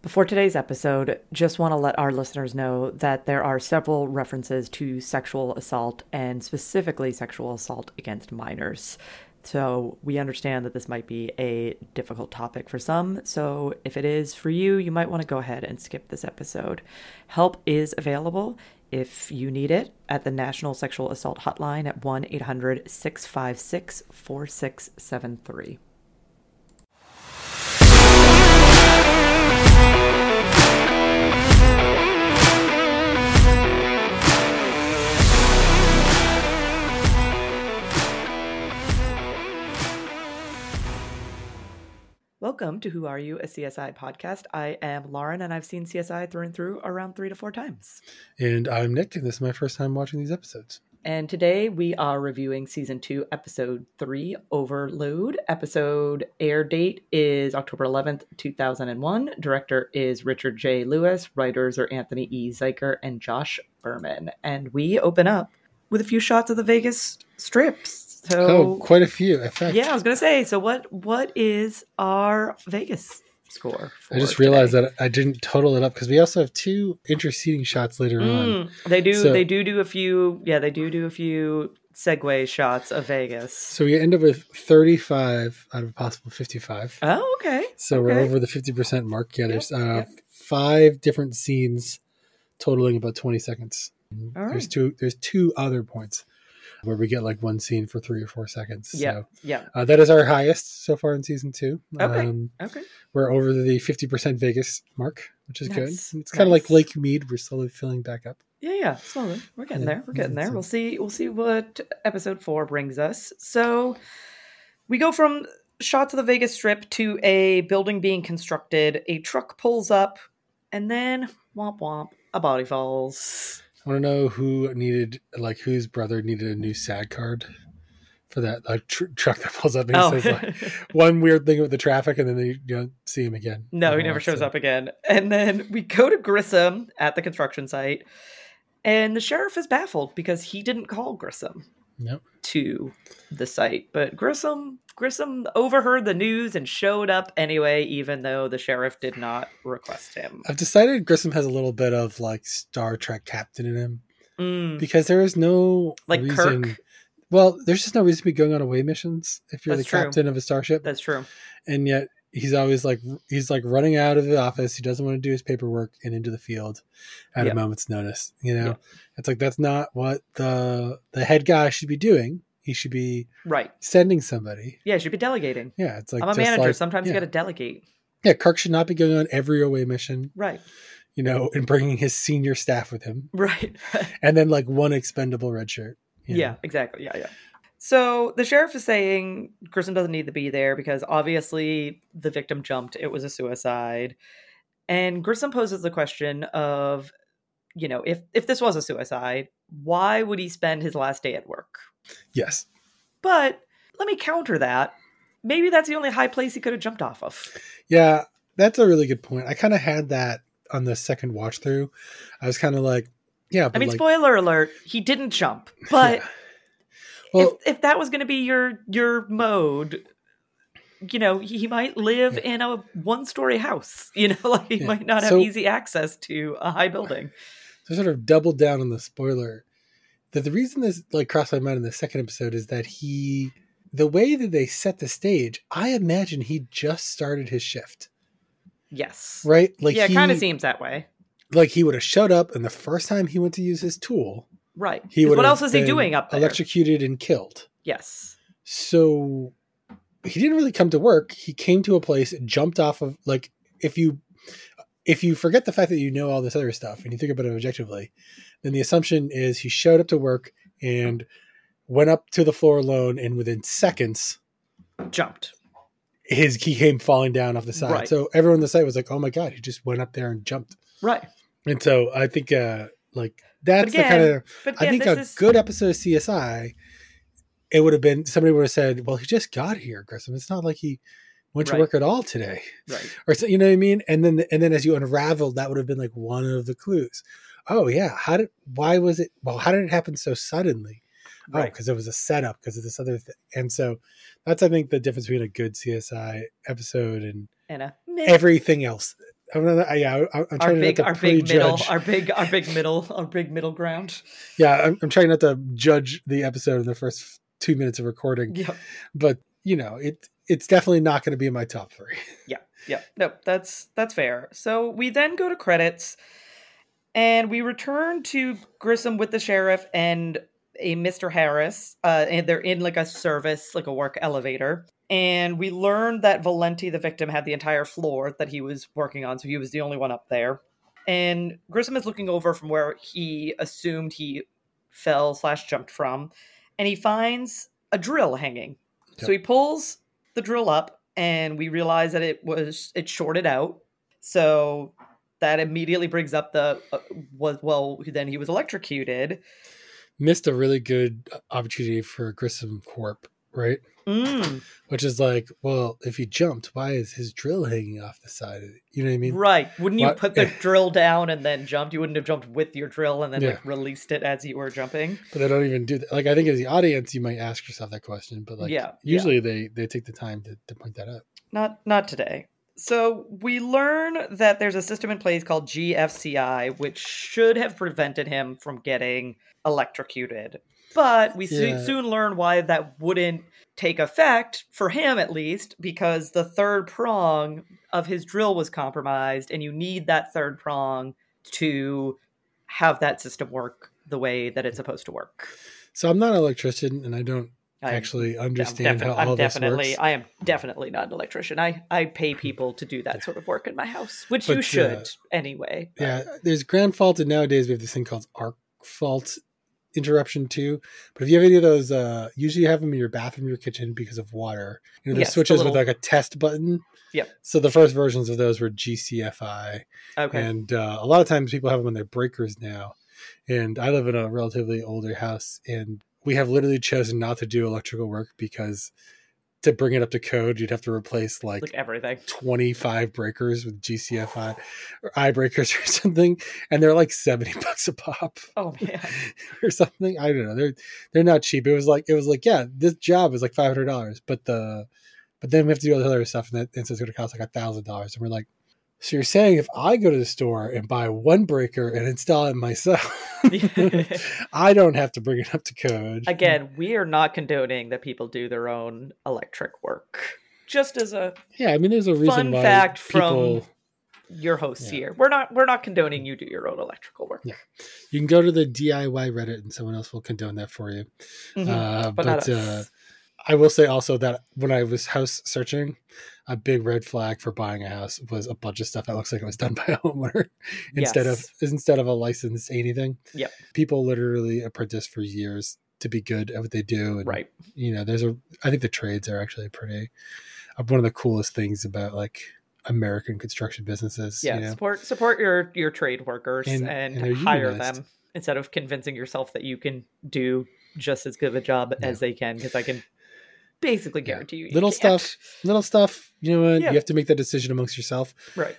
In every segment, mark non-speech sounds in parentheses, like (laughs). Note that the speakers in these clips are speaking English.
Before today's episode, just want to let our listeners know that there are several references to sexual assault and specifically sexual assault against minors. So, we understand that this might be a difficult topic for some. So, if it is for you, you might want to go ahead and skip this episode. Help is available if you need it at the National Sexual Assault Hotline at 1 800 656 4673. Welcome to Who Are You, a CSI podcast. I am Lauren, and I've seen CSI through and through around three to four times. And I'm Nick, and this is my first time watching these episodes. And today we are reviewing season two, episode three, Overload. Episode air date is October 11th, 2001. Director is Richard J. Lewis. Writers are Anthony E. Zuiker and Josh Berman. And we open up with a few shots of the Vegas strips. So, oh, quite a few. In fact, yeah, I was gonna say. So, what what is our Vegas score? I just realized that I didn't total it up because we also have two interceding shots later mm, on. They do. So, they do do a few. Yeah, they do do a few segue shots of Vegas. So we end up with 35 out of a possible 55. Oh, okay. So okay. we're over the 50% mark. Yeah, there's yep, uh, yep. five different scenes totaling about 20 seconds. All there's right. two. There's two other points where we get like one scene for three or four seconds. Yeah, so, yeah. Uh, that is our highest so far in season two. Okay, um, okay. We're over the fifty percent Vegas mark, which is nice. good. It's nice. kind of like Lake Mead. We're slowly filling back up. Yeah, yeah, slowly. We're getting yeah, there. We're getting there. We'll see. We'll see what episode four brings us. So we go from shots of the Vegas Strip to a building being constructed. A truck pulls up, and then womp womp, a body falls. Want to know who needed, like, whose brother needed a new SAG card for that like tr- truck that pulls up and oh. says like (laughs) one weird thing with the traffic, and then they don't see him again. No, he uh-huh, never shows so. up again. And then we go to Grissom at the construction site, and the sheriff is baffled because he didn't call Grissom nope. to the site, but Grissom Grissom overheard the news and showed up anyway, even though the sheriff did not request him. I've decided Grissom has a little bit of like Star Trek captain in him mm. because there is no like reason. Kirk. Well, there's just no reason to be going on away missions if you're That's the true. captain of a starship. That's true. And yet he's always like he's like running out of the office. He doesn't want to do his paperwork and into the field at yep. a moment's notice. You know, yep. it's like that's not what the the head guy should be doing. He should be right sending somebody. Yeah, he should be delegating. Yeah, it's like I'm a manager. Like, Sometimes yeah. you got to delegate. Yeah, Kirk should not be going on every away mission. Right. You know, and bringing his senior staff with him. (laughs) Right. and then like one expendable red shirt. Yeah, know? exactly. Yeah, yeah. So the sheriff is saying Grissom doesn't need to be there because obviously the victim jumped. It was a suicide. And Grissom poses the question of, you know, if if this was a suicide, why would he spend his last day at work? Yes. But let me counter that. Maybe that's the only high place he could have jumped off of. Yeah, that's a really good point. I kind of had that on the second watch through. I was kind of like, yeah. I mean, like, spoiler alert: he didn't jump. (laughs) But yeah. Well, if, if that was going to be your your mode, you know, he, might live Yeah. in a one story house. (laughs) You know, like he Yeah. might not have So- easy access to a high building. to sort of double down on the spoiler, that the reason this like crossed my mind in the second episode is that he, the way that they set the stage, I imagine he just started his shift, Yes. right? Like yeah, it kind of seems that way. like he would have showed up, and the first time he went to use his tool, Right. he what else is he doing up there? Electrocuted and killed. yes. So he didn't really come to work. He came to a place, jumped off of like if you if you forget the fact that you know all this other stuff and you think about it objectively, then the assumption is he showed up to work and went up to the floor alone and within seconds Jumped. his he came falling down off the side. Right. So everyone on the site was like, "Oh my god, he just went up there and jumped." Right. And so I think uh like that's again, the kind of I again, think a is good episode of CSI, it would have been somebody would have said, "Well, he just got here, Grissom. It's not like he went to work at all today," right. or so, you know what I mean. And then and then as you unraveled, that would have been like one of the clues. Oh yeah, how did why was it? Well, how did it happen so suddenly? Oh, Right. because it was a setup because of this other thing. And so that's I think the difference between a good CSI episode and And everything else I'm not, yeah, I, I'm Our trying big, not our to big middle, our big, our big middle, our big middle ground. Yeah, I'm, I'm trying not to judge the episode in the first two minutes of recording, Yep. but you know, it it's definitely not going to be in my top three. Yeah, yeah, no, that's that's fair. So we then go to credits, and we return to Grissom with the sheriff and a Mr. Harris, uh, and they're in like a service, like a work elevator. And we learned that Valenti, the victim, had the entire floor that he was working on, so he was the only one up there. And Grissom is looking over from where he assumed he fell slash jumped from, and he finds a drill hanging. So he pulls the drill up, and we realize that it was it shorted out. So that immediately brings up the uh, was well then he was electrocuted. Missed a really good opportunity for Grissom Corp, right? Mm, Which is like, well, if he jumped, why is his drill hanging off the side of? You know what I mean? right. Wouldn't you What- put (laughs) the drill down and then jumped? You wouldn't have jumped with your drill and then Yeah. like released it as you were jumping. But they don't even do that. Like, I think as the audience, you might ask yourself that question, but like, Yeah, yeah. usually they they take the time to, to point that out. Not not today. So we learn that there's a system in place called GFCI, which should have prevented him from getting electrocuted. But we Yeah. soon learn why that wouldn't take effect for him, at least, because the third prong of his drill was compromised, and you need that third prong to have that system work the way that it's supposed to work. So I'm not an electrician, and I don't I- actually understand defi- how I'm all this definitely, works. I am definitely not an electrician. I, I pay people to do that sort of work in my house, which But, you uh, should anyway. but- Yeah, there's ground fault, and nowadays we have this thing called arc fault interruption too. But if you have any of those, uh, usually you have them in your bathroom, your kitchen because of water. You know, there's Yes, the switches little- with like a test button. Yep. So the first versions of those were GCFI, Okay. and uh, a lot of times people have them on their breakers now. And I live in a relatively older house, and we have literally chosen not to do electrical work because to bring it up to code, you'd have to replace like like everything. 25 breakers with GCFI or eye breakers (laughs) or something, and they're like 70 (laughs) bucks a pop Oh man. (laughs) or something. I don't know. They're they're not cheap. It was like it was like, yeah, this job is like five hundred dollars, but the but then we have to do all the other stuff and that and so it's gonna cost like a thousand dollars. And we're like, so you're saying if I go to the store and buy one breaker and install it myself, (laughs) (laughs) I don't have to bring it up to code. Again, we are not condoning that people do their own electric work. Just as a Yeah, I mean there's a reason Fun why fact people from- your hosts Yeah. here. We're not we're not condoning you do your own electrical work. Yeah. you can go to the DIY Reddit and someone else will condone that for you. Mhm. Uh, but but not uh. I will say also that when I was house searching, a big red flag for buying a house was a bunch of stuff that looks like it was done (laughs) by a homeowner instead of instead of a licensed anything. Yep. People literally apprentice for years to be good at what they do. And, right. You know, there's a. I think the trades are actually pretty. Uh, one of the coolest things about like American construction businesses. Yeah. You know? Support support your your trade workers And- and, and hire unionized. them instead of convincing yourself that you can do just as good of a job Yeah. as they can because I can basically Yeah. guarantee you, you Little can't. stuff. Little stuff. You know what? Yeah. You have to make that decision amongst yourself. Right.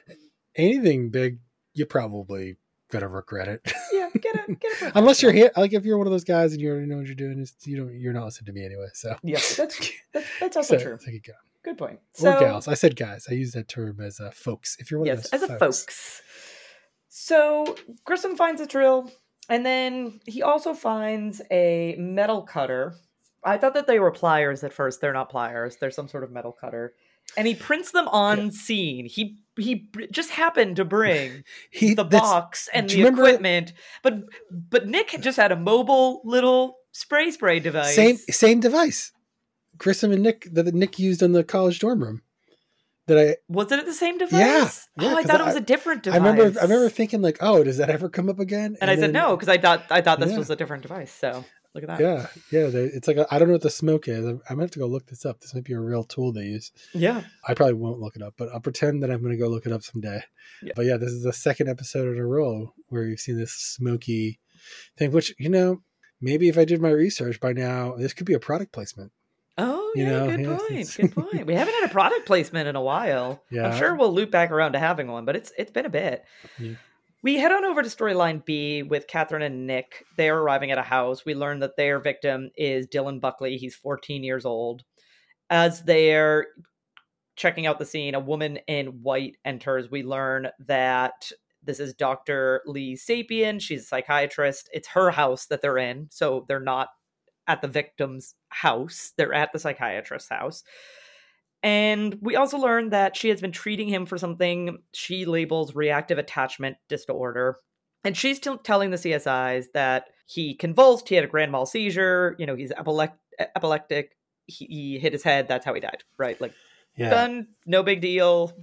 Anything big, you probably gonna regret it. (laughs) Yeah. Get a get a (laughs) Unless you're here, like if you're one of those guys and you already know what you're doing, it's, you don't, you're not listening to me anyway. So Yeah. That's that's, (laughs) that's also so, true. go. Good point. or So gals. I said guys. I use that term as uh, folks. If you're one yes, of as those a folks. So Grissom finds a drill, and then he also finds a metal cutter. I thought that they were pliers at first. They're not pliers. They're some sort of metal cutter, and he prints them on Yeah. scene. He he just happened to bring (laughs) he the box and the equipment, but but Nick had just had a mobile little spray spray device. Same same device. Grissom and Nick that Nick used in the college dorm room. That I Was it the same device? Yeah, oh, yeah, I 'cause thought it was a different device. I remember I remember thinking like, oh, does that ever come up again? and I said no because I thought I thought this Yeah. was a different device. So look at that. Yeah, yeah. They, it's like I I don't know what the smoke is. I'm, I'm gonna have to go look this up. This might be a real tool they use. Yeah. I probably won't look it up, but I'll pretend that I'm going to go look it up someday. Yeah. But yeah, this is the second episode in a row where you've seen this smoky thing, which, you know, maybe if I did my research by now, this could be a product placement. Oh, You yeah, know, good yeah, point. it's- Good point. We haven't had a product placement in a while. (laughs) Yeah. I'm sure we'll loop back around to having one, but it's it's been a bit. Yeah. We head on over to storyline B with Catherine and Nick. They're arriving at a house. We learn that their victim is Dylan Buckley. He's 14 years old. As they're checking out the scene, a woman in white enters. We learn that this is Dr. Lee Sapien. She's a psychiatrist. It's her house that they're in. So they're not at the victim's house, they're at the psychiatrist's house. And we also learned that she has been treating him for something she labels reactive attachment disorder. And she's still telling the CSIs that he convulsed, he had a grand mal seizure, you know, he's epilect- epileptic, he, he hit his head, that's how he died, right? Like, Yeah. done, no big deal,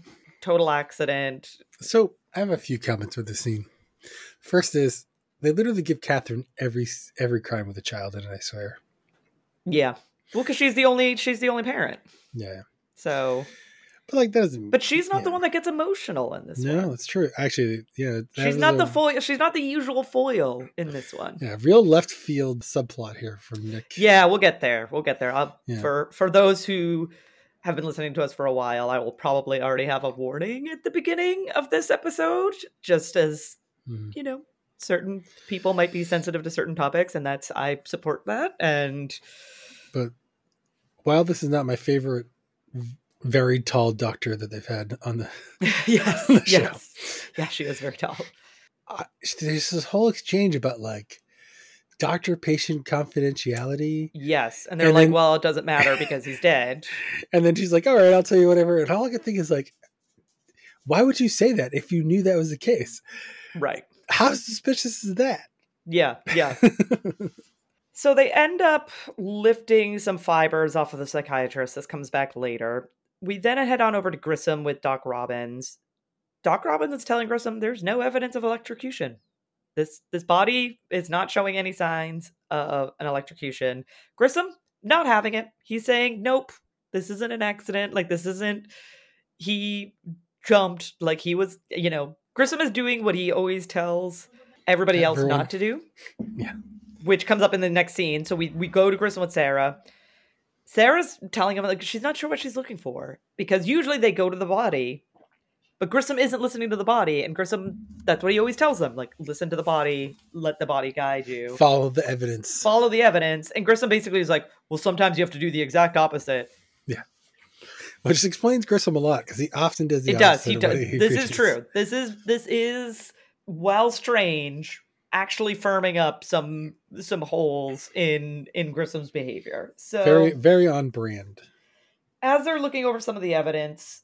total accident. So I have a few comments with the scene. First is they literally give Catherine every every crime with a child in it. I swear. Yeah. Well, because she's the only she's the only parent. Yeah, So, but like that doesn't. but she's not the one that gets emotional in this No, one. it's true. Actually, yeah, She's not the foil. She's not the usual foil in this one. Yeah, real left field subplot here from Nick. Yeah, we'll get there. We'll get there. I'll, Yeah. For for those who have been listening to us for a while, I will probably already have a warning at the beginning of this episode, just as Mhm. you know, certain people might be sensitive to certain topics, and that's I support that. And But while this is not my favorite very tall doctor that they've had on the, (laughs) yes, The show. yes, yeah, she is very tall. I, there's this whole exchange about like doctor patient confidentiality, Yes, and they're And like, then- well, it doesn't matter because he's dead. (laughs) and then she's like, "All right, I'll tell you whatever." And all I can think is like, why would you say that if you knew that was the case? right. How suspicious is that? Yeah, yeah. (laughs) So they end up lifting some fibers off of the psychiatrist. This comes back later. We then head on over to Grissom with Doc Robbins. Doc Robbins is telling Grissom there's no evidence of electrocution. This this body is not showing any signs of an electrocution. Grissom not having it. He's saying, "Nope, this isn't an accident. Like this isn't." He jumped like he was. You know, Grissom is doing what he always tells everybody else not to do Yeah. Which comes up in the next scene. So we we go to Grissom with Sara. Sara's telling him like she's not sure what she's looking for because usually they go to the body, but Grissom isn't listening to the body, and Grissom that's what he always tells them like listen to the body, let the body guide you, Follow the evidence. follow the evidence. And Grissom basically is like, well, sometimes you have to do the exact opposite. Yeah, which explains Grissom a lot because he often does the it does. He does. he This is (laughs) true. This is this is while strange, actually firming up some some holes in in Grissom's behavior. So Very, very on brand. as they're looking over some of the evidence,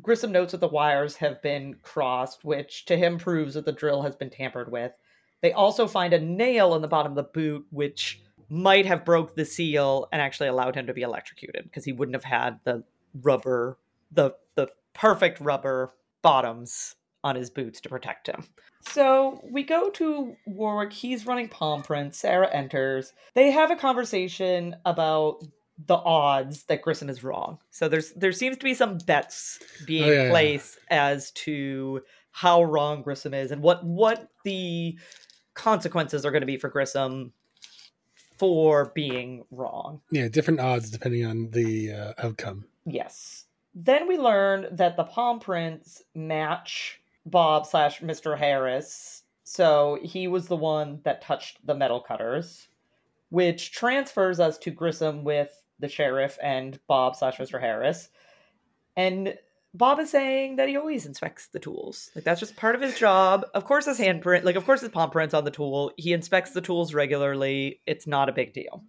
Grissom notes that the wires have been crossed, which to him proves that the drill has been tampered with. They also find a nail in the bottom of the boot, which might have broke the seal and actually allowed him to be electrocuted because he wouldn't have had the rubber, the the perfect rubber bottoms on his boots to protect him. So we go to Warrick. He's running palm prints. Sara enters. They have a conversation about the odds that Grissom is wrong. So there's there seems to be some bets being Oh, yeah, yeah. placed as to how wrong Grissom is and what what the consequences are going to be for Grissom for being wrong. Yeah, different odds depending on the uh, outcome. Yes. Then we learn that the palm prints match Bob slash Mr. Harris. So he was the one that touched the metal cutters, which transfers us to Grissom with the sheriff and Bob slash Mr. Harris. And Bob is saying that he always inspects the tools. Like that's just part of his job. Of course, his handprint, like of course his palm prints on the tool. He inspects the tools regularly. It's not a big deal.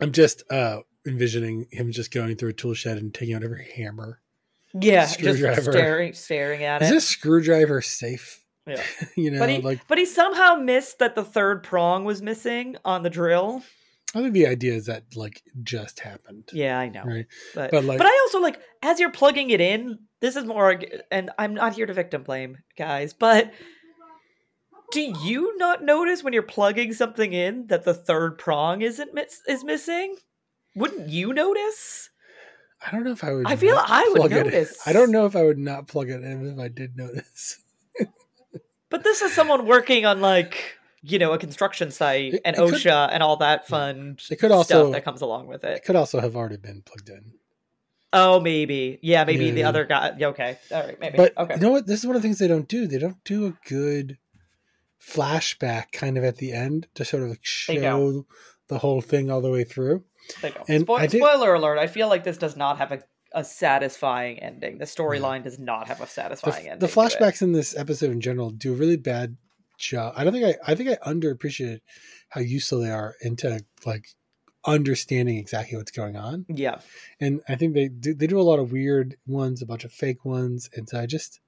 I'm just uh, envisioning him just going through a tool shed and taking out every hammer. Yeah, just staring, staring at Is it. this screwdriver safe? Yeah. (laughs) you know, but he like but he somehow missed that the third prong was missing on the drill. I think the idea is that like just happened. Yeah, I know. Right. But But, but, I also like as you're plugging it in, this is more and I'm not here to victim blame, guys, but do you not notice when you're plugging something in that the third prong isn't miss- is missing? Wouldn't you notice? I don't know if I would. I feel I would plug it notice. I don't know if I would not plug it in if I did notice. (laughs) But this is someone working on like you know a construction site It- and it could- OSHA and all that fun It could also- stuff that comes along with it. It could also have already been plugged in. Oh, maybe. Yeah, maybe Yeah, the yeah. other guy. Okay. All right. Maybe. But okay. you know what? This is one of the things they don't do. They don't do a good flashback kind of at the end to sort of show the whole thing all the way through. There you go. and Spo- did- Spoiler alert. I feel like this does not have a, a satisfying ending. The storyline does not have a satisfying the ending. The flashbacks in this episode in general do a really bad job. I don't think I I think I underappreciated how useful they are into like understanding exactly what's going on. Yeah. And I think they do, they do a lot of weird ones, a bunch of fake ones, and so I just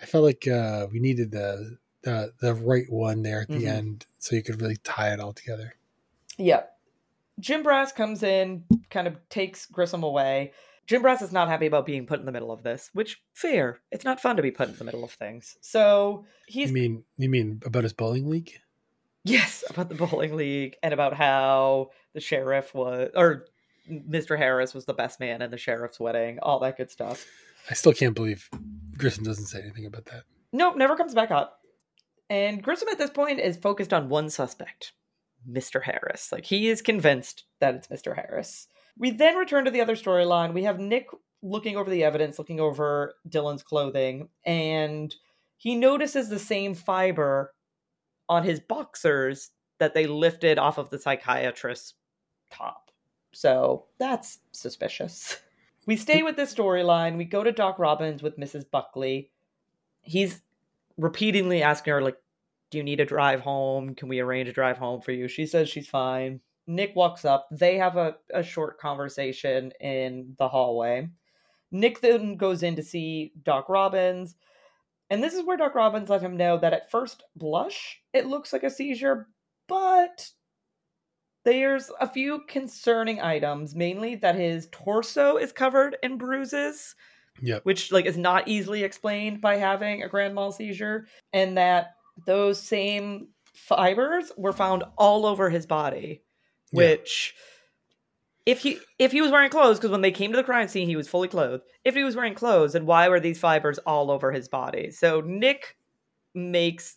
I felt like uh, we needed the the the right one there at the Mhm. end so you could really tie it all together. Yeah. Jim Brass comes in, kind of takes Grissom away. Jim Brass is not happy about being put in the middle of this, which fair. It's not fun to be put in the middle of things. So he's You mean you mean about his bowling league? yes (laughs) about the bowling league and about how the sheriff was or Mr. Harris was the best man in the sheriff's wedding, all that good stuff. I still can't believe Grissom doesn't say anything about that. Nope, never comes back up. And Grissom at this point is focused on one suspect, Mr. Harris. Like he is convinced that it's Mr. Harris. We then return to the other storyline. We have Nick looking over the evidence, looking over Dylan's clothing, and he notices the same fiber on his boxers that they lifted off of the psychiatrist's top. So that's suspicious. (laughs) We stay with this storyline. We go to Doc Robbins with Mrs. Buckley. He's repeatedly asking her, like, do you need a drive home? Can we arrange a drive home for you? She says she's fine. Nick walks up. They have a, a short conversation in the hallway. Nick then goes in to see Doc Robbins. And this is where Doc Robbins let him know that at first blush, it looks like a seizure, but there's a few concerning items, mainly that his torso is covered in bruises Yep. which like is not easily explained by having a grand mal seizure and that those same fibers were found all over his body Yeah. which if he if he was wearing clothes because when they came to the crime scene he was fully clothed if he was wearing clothes then why were these fibers all over his body so nick makes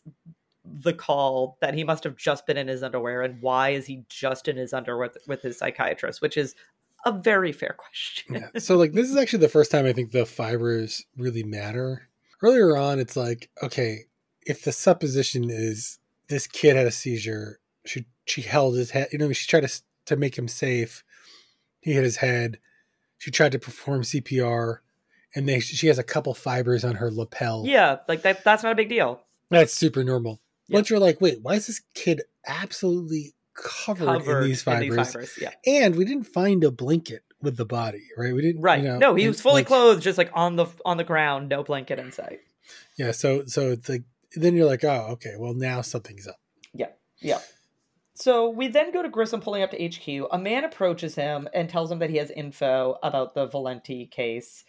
the call that he must have just been in his underwear and why is he just in his underwear with, with his psychiatrist which is a very fair question yeah. So like this is actually the first time I think the fibers really matter. Earlier on, it's like okay, if the supposition is this kid had a seizure, she she held his head. You know, she tried to to make him safe. He hit his head. She tried to perform CPR, and they she has a couple fibers on her lapel. yeah like that that's not a big deal that's super normal. Yeah. Once you're like, wait, why is this kid absolutely covered, covered in these fibers? Yeah, And we didn't find a blanket with the body, right? We didn't, right. You know, no, he was fully like, clothed, just like on the on the ground, no blanket in sight. Yeah, so so it's like then you're like, oh, okay, well now something's up. Yeah. Yeah. So we then go to Grissom pulling up to HQ. A man approaches him and tells him that he has info about the Valenti case.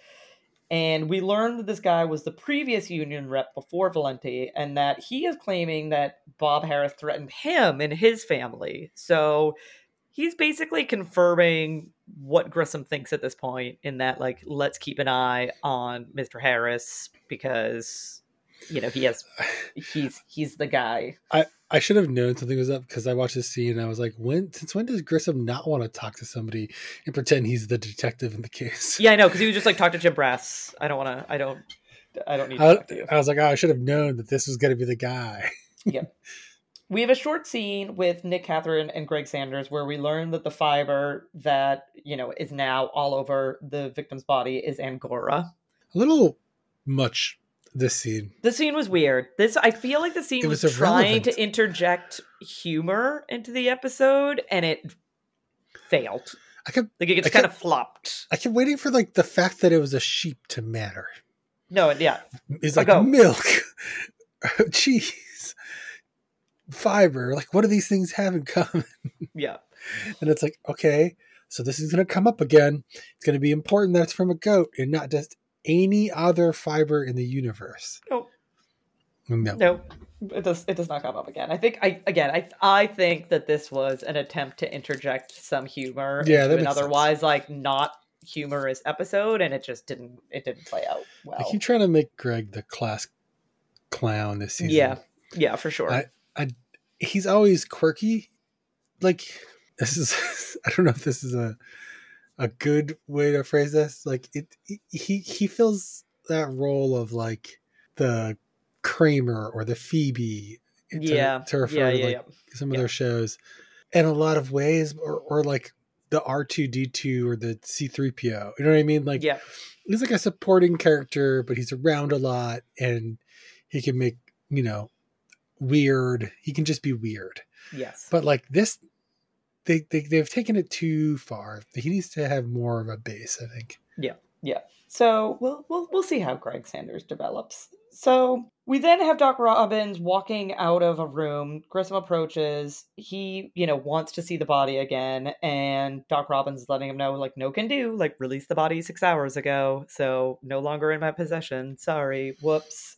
And we learn that this guy was the previous union rep before Valenti, and that he is claiming that Bob Harris threatened him and his family. So he's basically confirming what Grissom thinks at this point, in that, like, let's keep an eye on Mr. Harris because, you know, he has, he's, he's the guy. I i should have known something was up because I watched this scene and I was like, when since when does Grissom not want to talk to somebody and pretend he's the detective in the case? Yeah, I know, because he was just like, (laughs) talk to Jim Brass. I don't want to, I don't, I don't need to I, talk to you. I was like, oh, I should have known that this was going to be the guy. (laughs) Yeah. We have a short scene with Nick Catherine and Greg Sanders where we learn that the fiber that, you know, is now all over the victim's body is Angora. A little much this scene. The scene was weird. This I feel like the scene It was, was trying to interject humor into the episode and it failed. I kept Like it kind of flopped. I kept waiting for like the fact that it was a sheep to matter. No, yeah. It's like milk, (laughs) cheese, fiber. Like, what do these things have in common? (laughs) Yeah. And it's like, okay, so this is going to come up again. It's going to be important that it's from a goat and not just any other fiber in the universe. Nope. No. No, it does. It does not come up again. I think. I again. I I think that this was an attempt to interject some humor Yeah, into an makes sense. otherwise like not humorous episode, and it just didn't. It didn't play out well. I keep trying to make Greg the class clown this season. yeah, yeah, for sure. I, I- He's always quirky. Like, this is, (laughs) I don't know if this is a, a good way to phrase this. Like, it, he, he fills that role of like the Kramer or the Phoebe. to- yeah, To refer yeah, to yeah, like yeah. some of their shows in a lot of ways or, or like the R two D two or the C three PO. You know what I mean? Like yeah, he's like a supporting character, but he's around a lot and he can make you know weird. He can just be weird. yes. But like this, they, they they've taken it too far. He needs to have more of a base. I think. Yeah, yeah. So we'll we'll we'll see how Greg Sanders develops. So we then have Doc Robbins walking out of a room. Grissom approaches. He, you know, wants to see the body again, and Doc Robbins is letting him know, like, no can do. Like, released the body six hours ago, so no longer in my possession. Sorry. Whoops.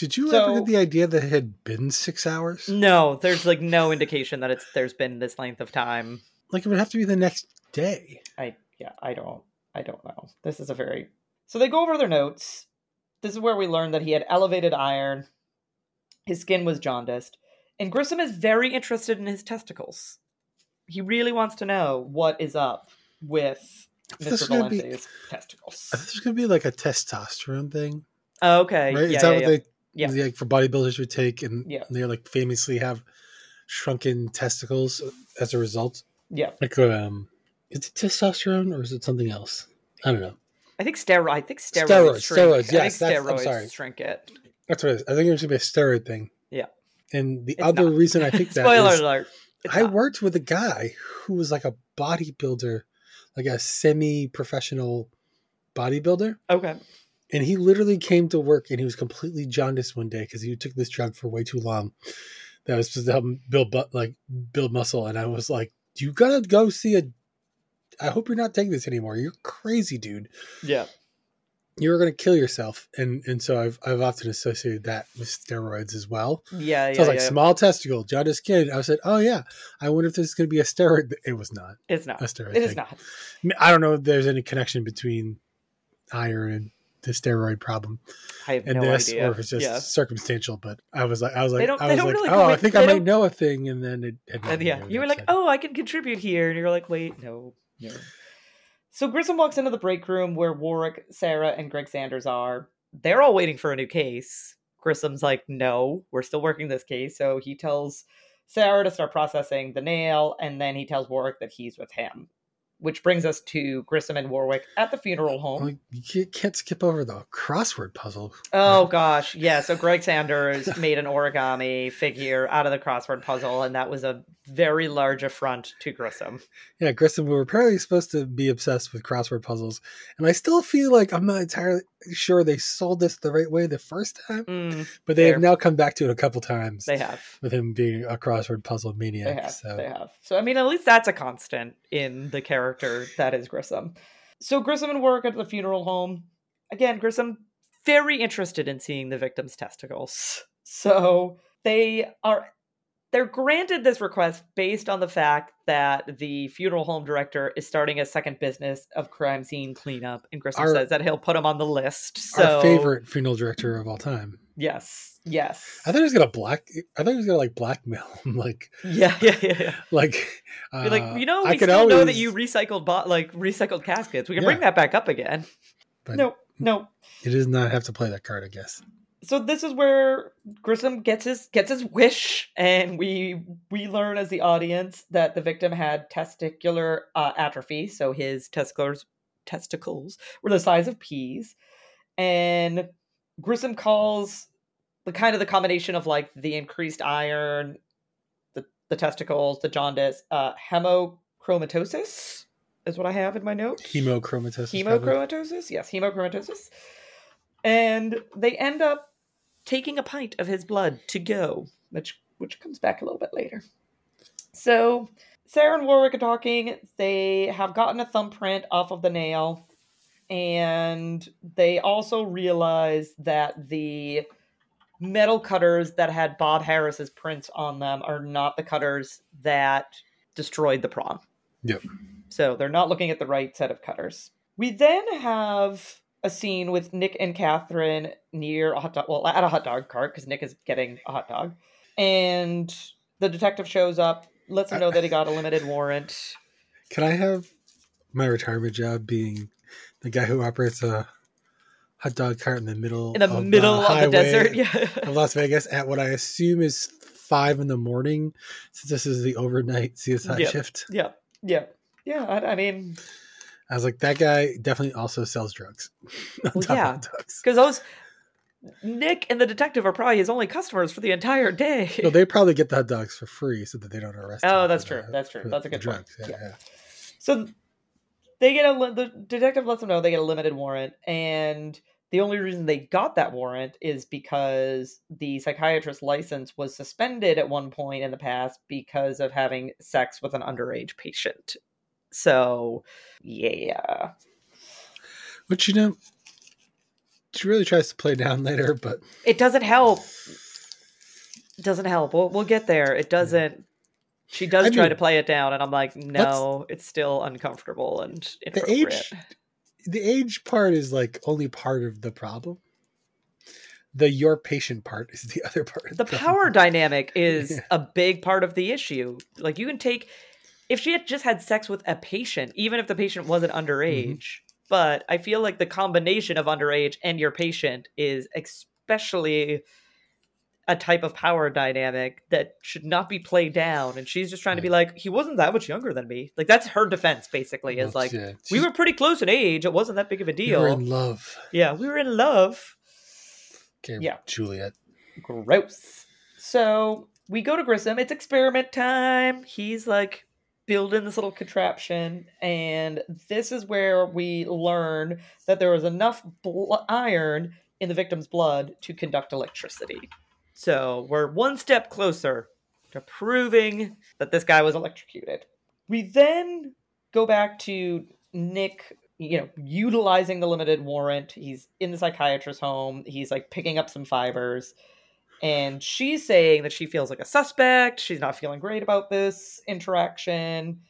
Did you So- ever get the idea that it had been six hours? No, there's like no indication that it's there's been this length of time. Like it would have to be the next day. I yeah, I don't I don't know. This is a very So they go over their notes. This is where we learn that he had elevated iron. His skin was jaundiced. And Grissom is very interested in his testicles. He really wants to know what is up with Mr. is gonna be- testicles. I think there's gonna be like a testosterone thing, Oh, okay. right? Yeah, Is that yeah, what yeah. they Yeah. like for bodybuilders would take, and Yeah. they like famously have shrunken testicles as a result? yeah. Like, um, is it testosterone or is it something else? I don't know. I think steroid I think steroids Steroids, shrink. steroids, yes, that's- I'm sorry. shrink it. That's what it is. I think it was gonna be a steroid thing. Yeah. And the It's other not. reason I think (laughs) that Spoiler is alert. It's I not. worked with a guy who was like a bodybuilder, like a semi-professional bodybuilder, Okay. And he literally came to work and he was completely jaundiced one day because he took this drug for way too long. That was supposed to help him build, bu- like build muscle, and I was like, "You gotta go see a." I hope you're not taking this anymore. You're crazy, dude. Yeah. You're gonna kill yourself, and and so I've I've often associated that with steroids as well. Yeah, yeah. So I was like, yeah. small testicle, jaundiced kid. I said, oh yeah, I wonder if this is gonna be a steroid. It was not It's not. a steroid. It is not. I, I don't know if there's any connection between iron and the steroid problem I have and no this, idea. or if it's just yeah. circumstantial. But I was like, I was like, I was like, really oh, I think I might know a thing, and then it. Had uh, And yeah, you were like, "Oh, I can contribute here," and you're like, "Wait, no, no." So Grissom walks into the break room where Warrick, Sara, and Greg Sanders are. They're all waiting for a new case. Grissom's like, "No, we're still working this case." So he tells Sara to start processing the nail, and then he tells Warrick that he's with him. Which brings us to Grissom and Warrick at the funeral home. You can't- can't skip over the crossword puzzle. Oh (laughs) gosh, yeah. So Greg Sanders made an origami figure out of the crossword puzzle, and that was a very large affront to Grissom. Yeah, Grissom, we were apparently supposed to be obsessed with crossword puzzles, and I still feel like I'm not entirely sure they sold this the right way the first time, Mm, but they have now come back to it a couple times they have, with him being a crossword puzzle maniac. they have, so they have. So I mean, at least that's a constant in the character that is Grissom. So Grissom and work at the funeral home. Again, Grissom very interested in seeing the victim's testicles. (laughs) So they are they're granted this request based on the fact that the funeral home director is starting a second business of crime scene cleanup, and Grissom Our- says that he'll put him on the list. So our favorite funeral director of all time. yes, yes, I thought he was gonna black. I thought he was gonna like blackmail him, (laughs) like yeah, (laughs) yeah, yeah, yeah. like. Uh, like, you know, I we could still know that you recycled bo- like recycled caskets. We can Yeah. bring that back up again. But no, no. He does not have to play that card, I guess. So this is where Grissom gets his gets his wish, and we we learn as the audience that the victim had testicular uh, atrophy, so his testicles testicles were the size of peas, and Grissom calls the kind of the combination of like the increased iron, the the testicles, the jaundice, uh, hemochromatosis is what I have in my notes. Hemochromatosis. probably. Hemochromatosis? Yes, hemochromatosis. And they end up taking a pint of his blood to go, which which comes back a little bit later. So Sara and Warrick are talking. They have gotten a thumbprint off of the nail, and they also realize that the metal cutters that had Bob Harris's prints on them are not the cutters that destroyed the prom. Yep. So they're not looking at the right set of cutters. We then have a scene with Nick and Catherine near a hot dog, well, at a hot dog cart because Nick is getting a hot dog, and the detective shows up, lets him know that he got a limited warrant. Can I have my retirement job being the guy who operates a hot dog cart in the middle In the of middle of the desert, yeah. of Las Vegas at what I assume is five in the morning, since this is the overnight CSI Yep. shift. Yeah, yeah. Yeah, I, I mean, I was like, that guy definitely also sells drugs. (laughs) Well, yeah. because those Nick and the detective are probably his only customers for the entire day. No, they probably get the hot dogs for free so that they don't arrest. Oh, him. Oh, that's true. the- That's true. That's a good point. drugs. Yeah, Yeah. yeah. So they get a the detective lets them know they get a limited warrant, and the only reason they got that warrant is because the psychiatrist's license was suspended at one point in the past because of having sex with an underage patient. So, yeah, Which you know, she really tries to play down later, but it doesn't help. It doesn't help. We'll, we'll get there. It doesn't. She does I try mean, to play it down, and I'm like, no, it's still uncomfortable and the inappropriate. age, the age part is like only part of the problem. The your patient part is the (laughs) other part. the problem. power dynamic is (laughs) Yeah. a big part of the issue. Like you can take if she had just had sex with a patient, even if the patient wasn't underage, mm-hmm. but I feel like the combination of underage and your patient is especially a type of power dynamic that should not be played down and she's just trying to be like he wasn't that much younger than me like that's her defense basically is like yeah, we were pretty close in age it wasn't that big of a we deal were in love. yeah we were in love Okay, Yeah. Juliet. Gross. So we go to Grissom. It's experiment time. He's like building this little contraption, and this is where we learn that there was enough bl- iron in the victim's blood to conduct electricity. So we're one step closer to proving that this guy was electrocuted. We then go back to Nick, you know, utilizing the limited warrant. He's in the psychiatrist's home. He's like picking up some fibers. And she's saying that she feels like a suspect. She's not feeling great about this interaction.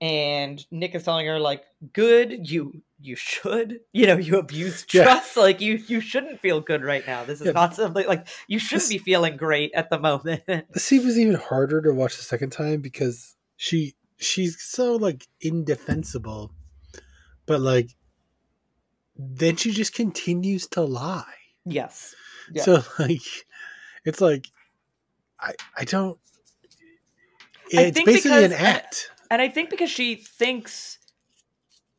And Nick is telling her, like, good, you you should. You know, you abuse Yeah. trust. Like you you shouldn't feel good right now. This is Yeah. not something like you shouldn't This- be feeling great at the moment. The scene was even harder to watch the second time because she she's so like indefensible, but like then she just continues to lie. yes. Yeah. So like it's like I I don't I it's think basically an act. and I think because she thinks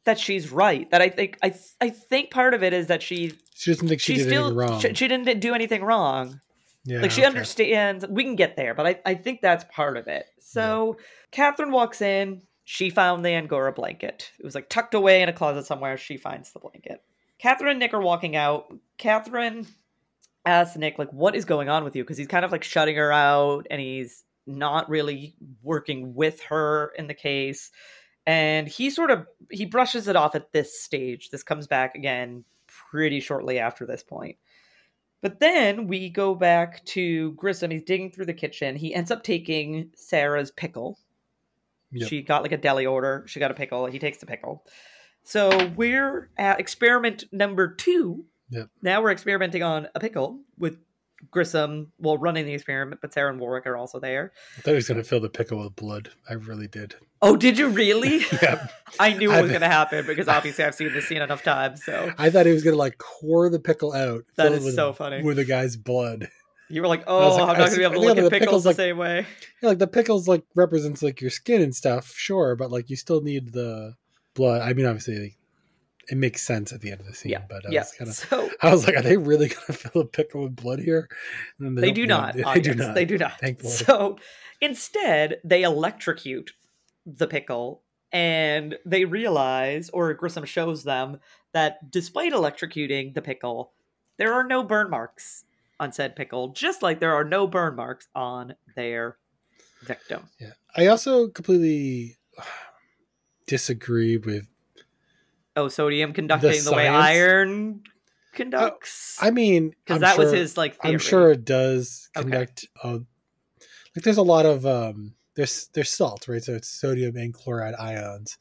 that she's right. That I think I I think part of it is that she She doesn't think she, she did still anything wrong. She, she didn't do anything wrong. yeah, like she okay. understands. We can get there, but I I think that's part of it. So Catherine walks in. She found the Angora blanket. It was like tucked away in a closet somewhere. She finds the blanket. Catherine and Nick are walking out. Catherine asks Nick, like, what is going on with you? Because he's kind of like shutting her out and he's not really working with her in the case. And he sort of he brushes it off at this stage. This comes back again pretty shortly after this point. But then we go back to Grissom. He's digging through the kitchen. He ends up taking Sara's pickle. Yep. She got like a deli order. She got a pickle. He takes the pickle. So we're at experiment number two. Yep. Now we're experimenting on a pickle with Grissom, well, running the experiment, but Sara and Warrick are also there. I thought he was gonna fill the pickle with blood. I really did. Oh, did you really? (laughs) Yeah. (laughs) I knew it was going to happen because (laughs) obviously I've seen this scene enough times. So I thought he was gonna like core the pickle out. That fill with, so funny. With the guy's blood. you were like, oh, like- I'm not going to be able to look at the pickles pickle's the same way. Yeah, like the pickles like represents like your skin and stuff, sure, but like you still need the blood. I mean, obviously, like, it makes sense at the end of the scene, Yeah, but I yeah. was kind of, So (laughs) I was like, are they really gonna (laughs) fill a pickle with blood here? They don't- do (laughs) not. They, do not. They do not. Thankfully. So instead, they electrocute the pickle, and they realize, or Grissom shows them, that despite electrocuting the pickle, there are no burn marks on said pickle, just like there are no burn marks on their victim. Yeah, I also completely (sighs) disagree with. Oh, sodium conducting the, way iron conducts. I mean, because I'm that was his like. Theory. I'm sure it does Okay. conduct. Uh, like, there's a lot of um, there's there's salt, right? So it's sodium and chloride ions.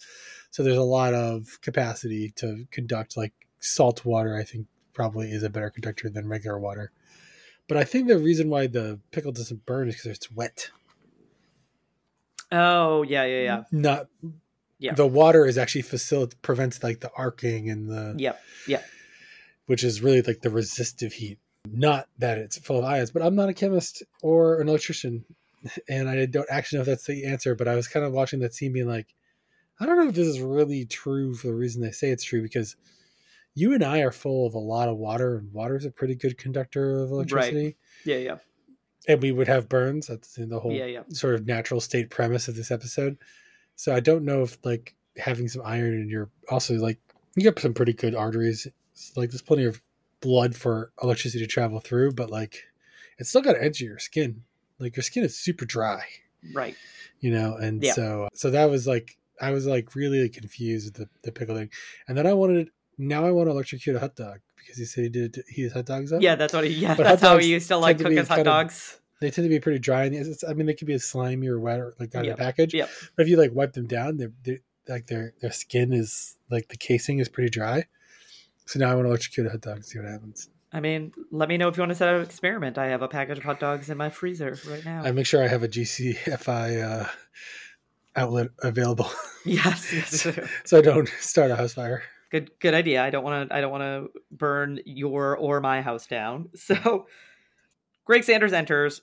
So there's a lot of capacity to conduct like salt water. I think probably is a better conductor than regular water. But I think the reason why the pickle doesn't burn is because it's wet. Oh yeah, yeah, yeah. Not Yeah. the water is actually facilitates prevents like the arcing and the Yep. Yep. which is really like the resistive heat. Not that it's full of ions, but I'm not a chemist or an electrician, (laughs) and I don't actually know if that's the answer. But I was kind of watching that scene, being like, I don't know if this is really true for the reason they say it's true because you and I are full of a lot of water, and water is a pretty good conductor of electricity. Right. Yeah, yeah, And we would have burns. That's the whole yeah, yeah. sort of natural state premise of this episode. So I don't know if like having some iron in your also like you get some pretty good arteries. It's, like there's plenty of blood for electricity to travel through, but like it's still got to enter your skin. Like your skin is super dry, Right. you know. And Yeah. so so that was like I was like really confused with the the pickle thing. And then I wanted now I want to electrocute a hot dog because he said he did he his hot dogs up. Yeah, that's what he. Yeah, But that's how he used to like cook his hot kind of- dogs. They tend to be pretty dry. And it's, I mean, they could be slimy or wet or like on Yep. the package. Yep. But if you like wipe them down, they're, they're like their their skin is like the casing is pretty dry. So now I want to electrocute a hot dog and see what happens. I mean, let me know if you want to set up an experiment. I have a package of hot dogs in my freezer right now. I make sure I have a GCFI uh, outlet available (laughs) yes, yes. so I don't start a house fire. good, good idea. I don't want to. I don't want to burn your or my house down. (laughs) So, Greg Sanders enters.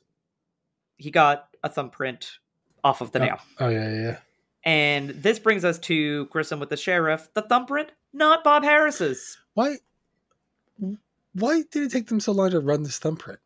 He got a thumbprint off of the Oh. nail, Oh yeah, yeah, yeah. and this brings us to Grissom with the sheriff. The thumbprint, not Bob Harris's. Why? Why did it take them so long to run this thumbprint?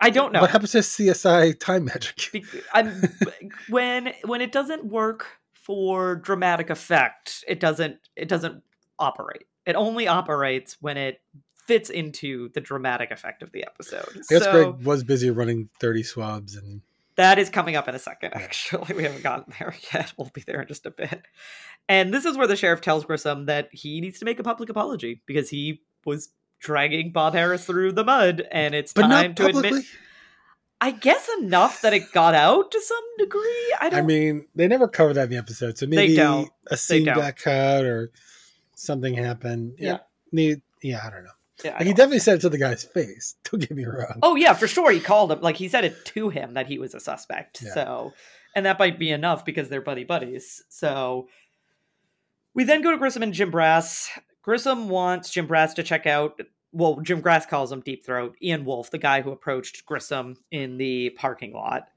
I don't know. What happens to CSI Time Magic? Be- I'm, (laughs) when when it doesn't work for dramatic effect, it doesn't it doesn't operate. It only operates when it fits into the dramatic effect of the episode. I guess so Greg was busy running thirty swabs and that is coming up in a second. Actually, (laughs) we haven't gotten there (laughs) yet. We'll be there in just a bit. And this is where the sheriff tells Grissom that he needs to make a public apology because he was dragging Bob Harris through the mud, and it's but time not to publicly. admit. I guess enough that it got out to some degree. I don't. I mean, they never cover that in the episode, so maybe don't. a scene got cut or something happened. Yeah. yeah, I don't know. Yeah, Like, he definitely said it to the guy's face. (laughs) Don't get me wrong. Oh yeah, for sure. He called him like he said it to him that he was a suspect. Yeah. So, and that might be enough because they're buddy buddies. So, we then go to Grissom and Jim Brass. Grissom wants Jim Brass to check out. Well, Jim Brass calls him Deep Throat. Ian Wolf, the guy who approached Grissom in the parking lot,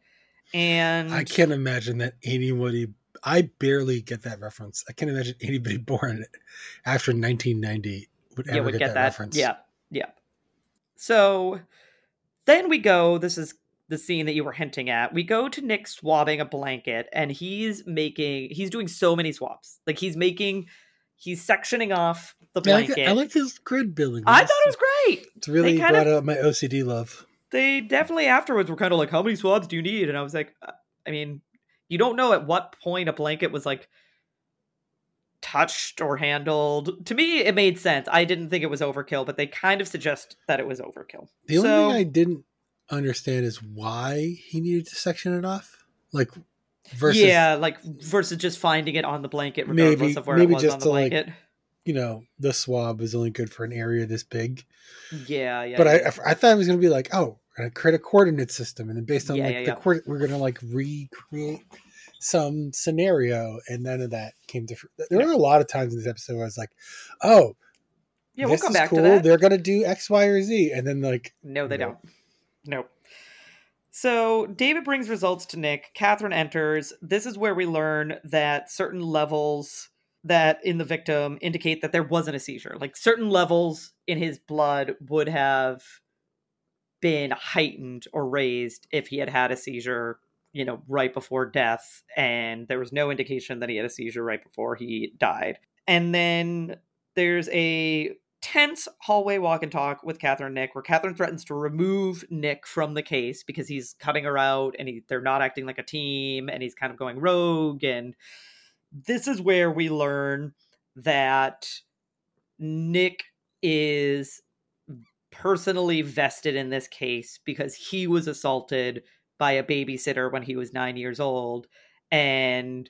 and I can't imagine that anybody. I barely get that reference. I can't imagine anybody (laughs) born after 1990 would ever yeah, would get, get, that, that. reference. Yeah, yeah. So then we go. This is the scene that you were hinting at. We go to Nick swabbing a blanket, and he's making. He's doing so many swabs. Like he's making. He's sectioning off the Yeah, I like, blanket. I like his grid building. I thought it was great. It's really brought of- out my OCD love. They definitely afterwards were kind of like, "How many swabs do you need?" And I was like, uh, "I mean, you don't know at what point a blanket was like." Touched or handled to me it made sense i didn't think it was overkill but they kind of suggest that it was overkill The only thing I didn't understand is why he needed to section it off. Like versus yeah, like versus just finding it on the blanket, regardless Maybe- of where maybe it was just on the to, like, blanket. you know, the swab is only good for an area this big. yeah, yeah. but yeah. I, I thought it was going to be like, oh, we're going to create a coordinate system, and then based on Yeah, like yeah, the yeah. coord- we're going to like recreate some scenario, and none of that came to. There were a lot of times in this episode where I was like, oh, yeah, we'll come back cool. to that. They're going to do X, Y, or Z, and then like, No, they No. don't. Nope. So David brings results to Nick. Catherine enters. This is where we learn that certain levels that in the victim indicate that there wasn't a seizure. Like certain levels in his blood would have been heightened or raised if he had had a seizure, you know, right before death. And there was no indication that he had a seizure right before he died. And then there's a tense hallway walk and talk with Catherine and Nick, where Catherine threatens to remove Nick from the case because he's cutting her out and he, they're not acting like a team and he's kind of going rogue. And this is where we learn that Nick is personally vested in this case because he was assaulted by a babysitter when he was nine years old. And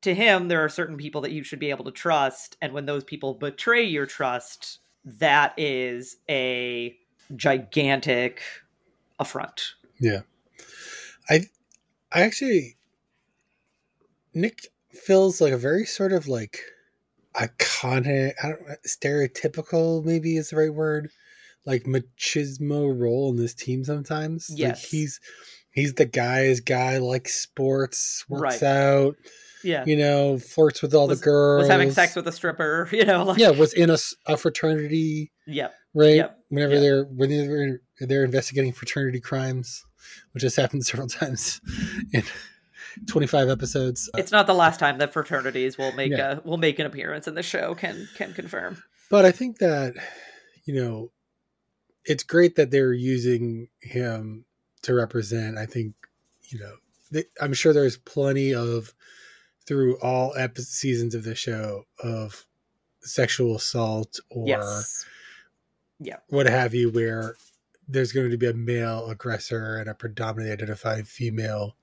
to him, there are certain people that you should be able to trust. And when those people betray your trust, that is a gigantic affront. yeah, I, I actually, Nick feels like a very sort of like iconic, I don't stereotypical maybe is the right word, like machismo role in this team sometimes. Like Yes. he's he's the guy's guy, like sports, works Right. out, Yeah. You know, flirts with all Was- the girls. Was having sex with a stripper, (laughs) you know, like yeah, was in a, a fraternity, Yep. right? Yep. Whenever Yep. they're when they're they're investigating fraternity crimes, which has happened (laughs) several times in 25 episodes. Uh, it's not the last time that fraternities will make Yeah. a will make an appearance in the show, can can confirm. But I think that, you know, it's great that they're using him to represent. I think, you know, th- I'm sure there's plenty of, through all epi- seasons of the show, of sexual assault or Yes. what have you, where there's going to be a male aggressor and a predominantly identified female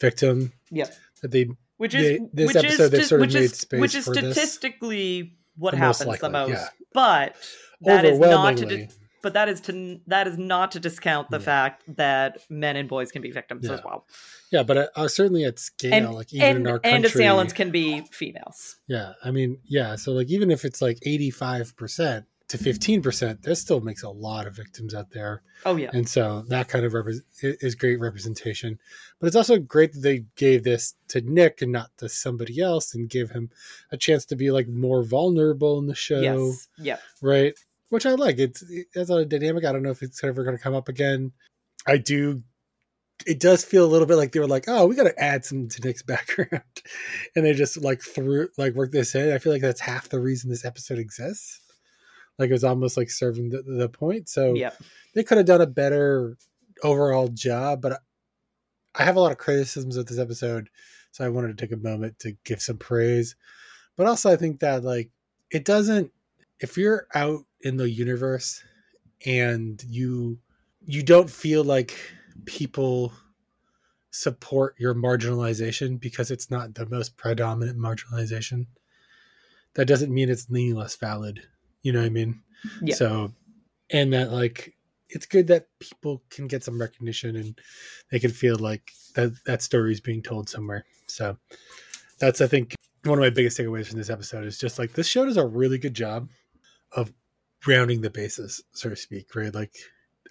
victim. Yeah, That they, Which is They- this which episode, is just- sort of which is space which is for this. statistically what happens the most. yeah. But that is not to di- but that is to that is not to discount the Yeah. fact that men and boys can be victims Yeah. as well. yeah, but uh, uh, certainly at scale, And like even and, in our country, and assailants can be females. Yeah, I mean, yeah. So like, even if it's like eighty-five percent to fifteen percent, that still makes a lot of victims out there, Oh yeah. and so that kind of repre- is great representation. But it's also great that they gave this to Nick and not to somebody else, and give him a chance to be like more vulnerable in the show, Yes. Yep. right? Which I like. It's it's a dynamic. I don't know if it's ever going to come up again. I do. It does feel a little bit like they were like, "Oh, we got to add some to Nick's (laughs) background," and they just like threw like work this in. I feel like that's half the reason this episode exists. Like it was almost like serving the, the point. So Yep. they could have done a better overall job. But I have a lot of criticisms of this episode, so I wanted to take a moment to give some praise. But also, I think that like it doesn't. If you're out in the universe and you you don't feel like people support your marginalization because it's not the most predominant marginalization that doesn't mean it's any less valid. You know what i mean? Yeah. so and that like it's good that people can get some recognition and they can feel like that that story is being told somewhere. So that's i think one of my biggest takeaways from this episode is just like this show does a really good job of rounding the bases so to speak right like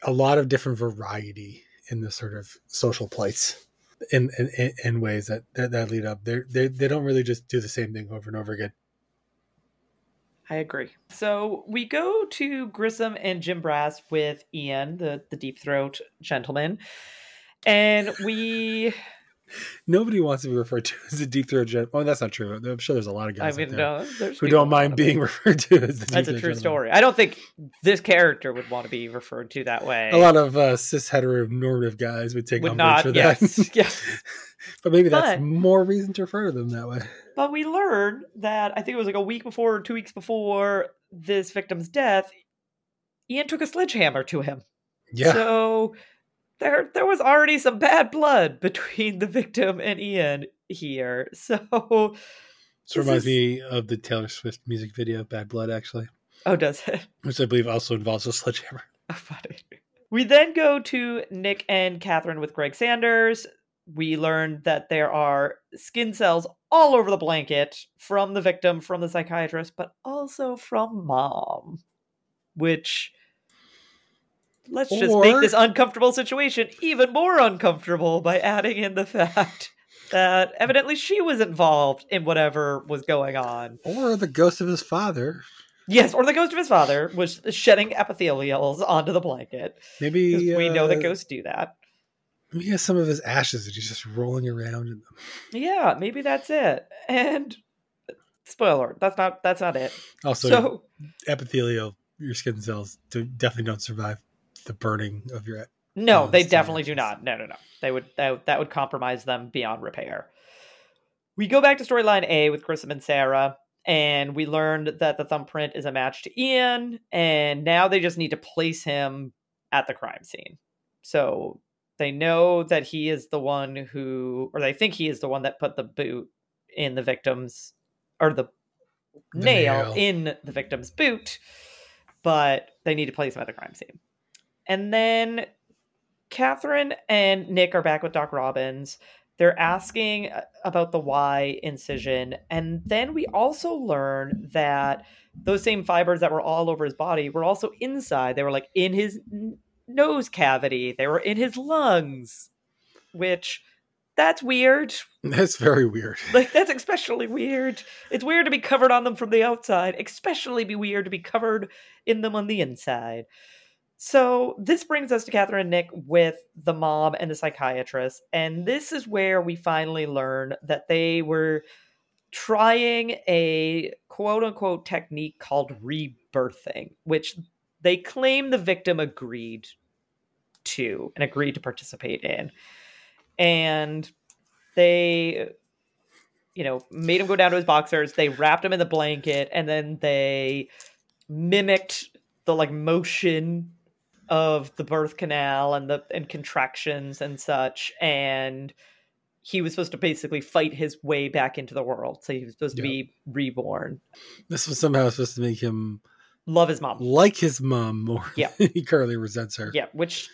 a lot of different variety in the sort of social plights in in, in- ways that, that that lead up they they they don't really just do the same thing over and over again I agree. So we go to Grissom and Jim Brass with Ian, the, the deep throat gentleman. And we nobody wants to be referred to as a deep throat gen oh that's not true i'm sure there's a lot of I guys out mean there no, who don't mind wanna be- being (laughs) referred to as the That's a true gentleman. story. I don't think this character would want to be referred to that way. a lot of uh, cis heteronormative guys would take would umbrage for Yes. that (laughs) yes. but maybe that's But- more reason to refer to them that way But we learned that I think it was like a week before or two weeks before this victim's death, Ian took a sledgehammer to him. yeah So there there was already some bad blood between the victim and Ian here. (laughs) So this reminds is- me of the taylor swift music video bad blood actually Oh does it? (laughs) which i believe also involves a sledgehammer (laughs) Oh, funny. We then go to Nick and Catherine with Greg Sanders. We learn that there are skin cells all over the blanket from the victim, from the psychiatrist, but also from mom. Which let's just make this uncomfortable situation even more uncomfortable by adding in the (laughs) fact that evidently she was involved in whatever was going on. or the ghost of his father Yes, or the ghost of his father was shedding epithelials onto the blanket. maybe we know that uh, ghosts do that. maybe he has some of his ashes that he's just rolling around in them Yeah, maybe that's it. And spoiler, that's not that's not it. also so epithelial your skin cells definitely don't survive the burning of your no, Oh, they definitely do not. No, no, no. They would that, would- that would compromise them beyond repair. We go back to storyline A with Grissom and Sara, and we learned that the thumbprint is a match to Ian, and now they just need to place him at the crime scene. So they know that he is the one who, or they think he is the one that put the boot in the victim's, or the, The nail, nail. in the victim's boot, but they need to place him at the crime scene. And then Catherine and Nick are back with Doc Robbins. They're asking uh, about the Y incision. And then we also learn that those same fibers that were all over his body were also inside. They were like in his nose cavity, they were in his lungs, which that's weird. That's very weird. (laughs) Like that's especially weird. It's weird to be covered on them from the outside, especially be weird to be covered in them on the inside. So this brings us to Catherine and Nick with the mom and the psychiatrist, and this is where we finally learn that they were trying a quote unquote technique called rebirthing, which they claim the victim agreed to and agreed to participate in. And they, you know, made him go down to his boxers. They wrapped him in the blanket and then they mimicked the like motion of the birth canal and the and contractions and such and he was supposed to basically fight his way back into the world so he was supposed to be reborn This was somehow supposed to make him love his mom like his mom more. Yeah. he currently resents her. yeah which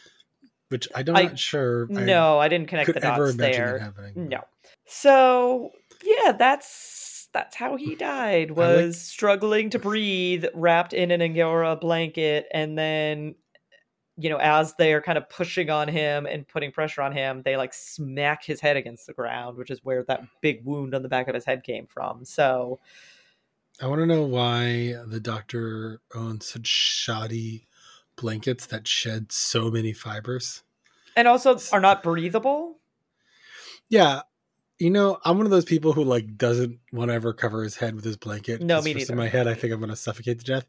Which I don't I- not sure. No i didn't connect could the ever dots imagine there happening. No. So yeah, that's that's how he died. I like- Was struggling to breathe, wrapped in an angora blanket, and then you know, as they're kind of pushing on him and putting pressure on him, they like smack his head against the ground, which is where that big wound on the back of his head came from. So I want to know why the doctor owns such shoddy blankets that shed so many fibers. and also are not breathable. Yeah. You know, I'm one of those people who like doesn't want to ever cover his head with his blanket. No, me neither. In my head, I think I'm going to suffocate to death.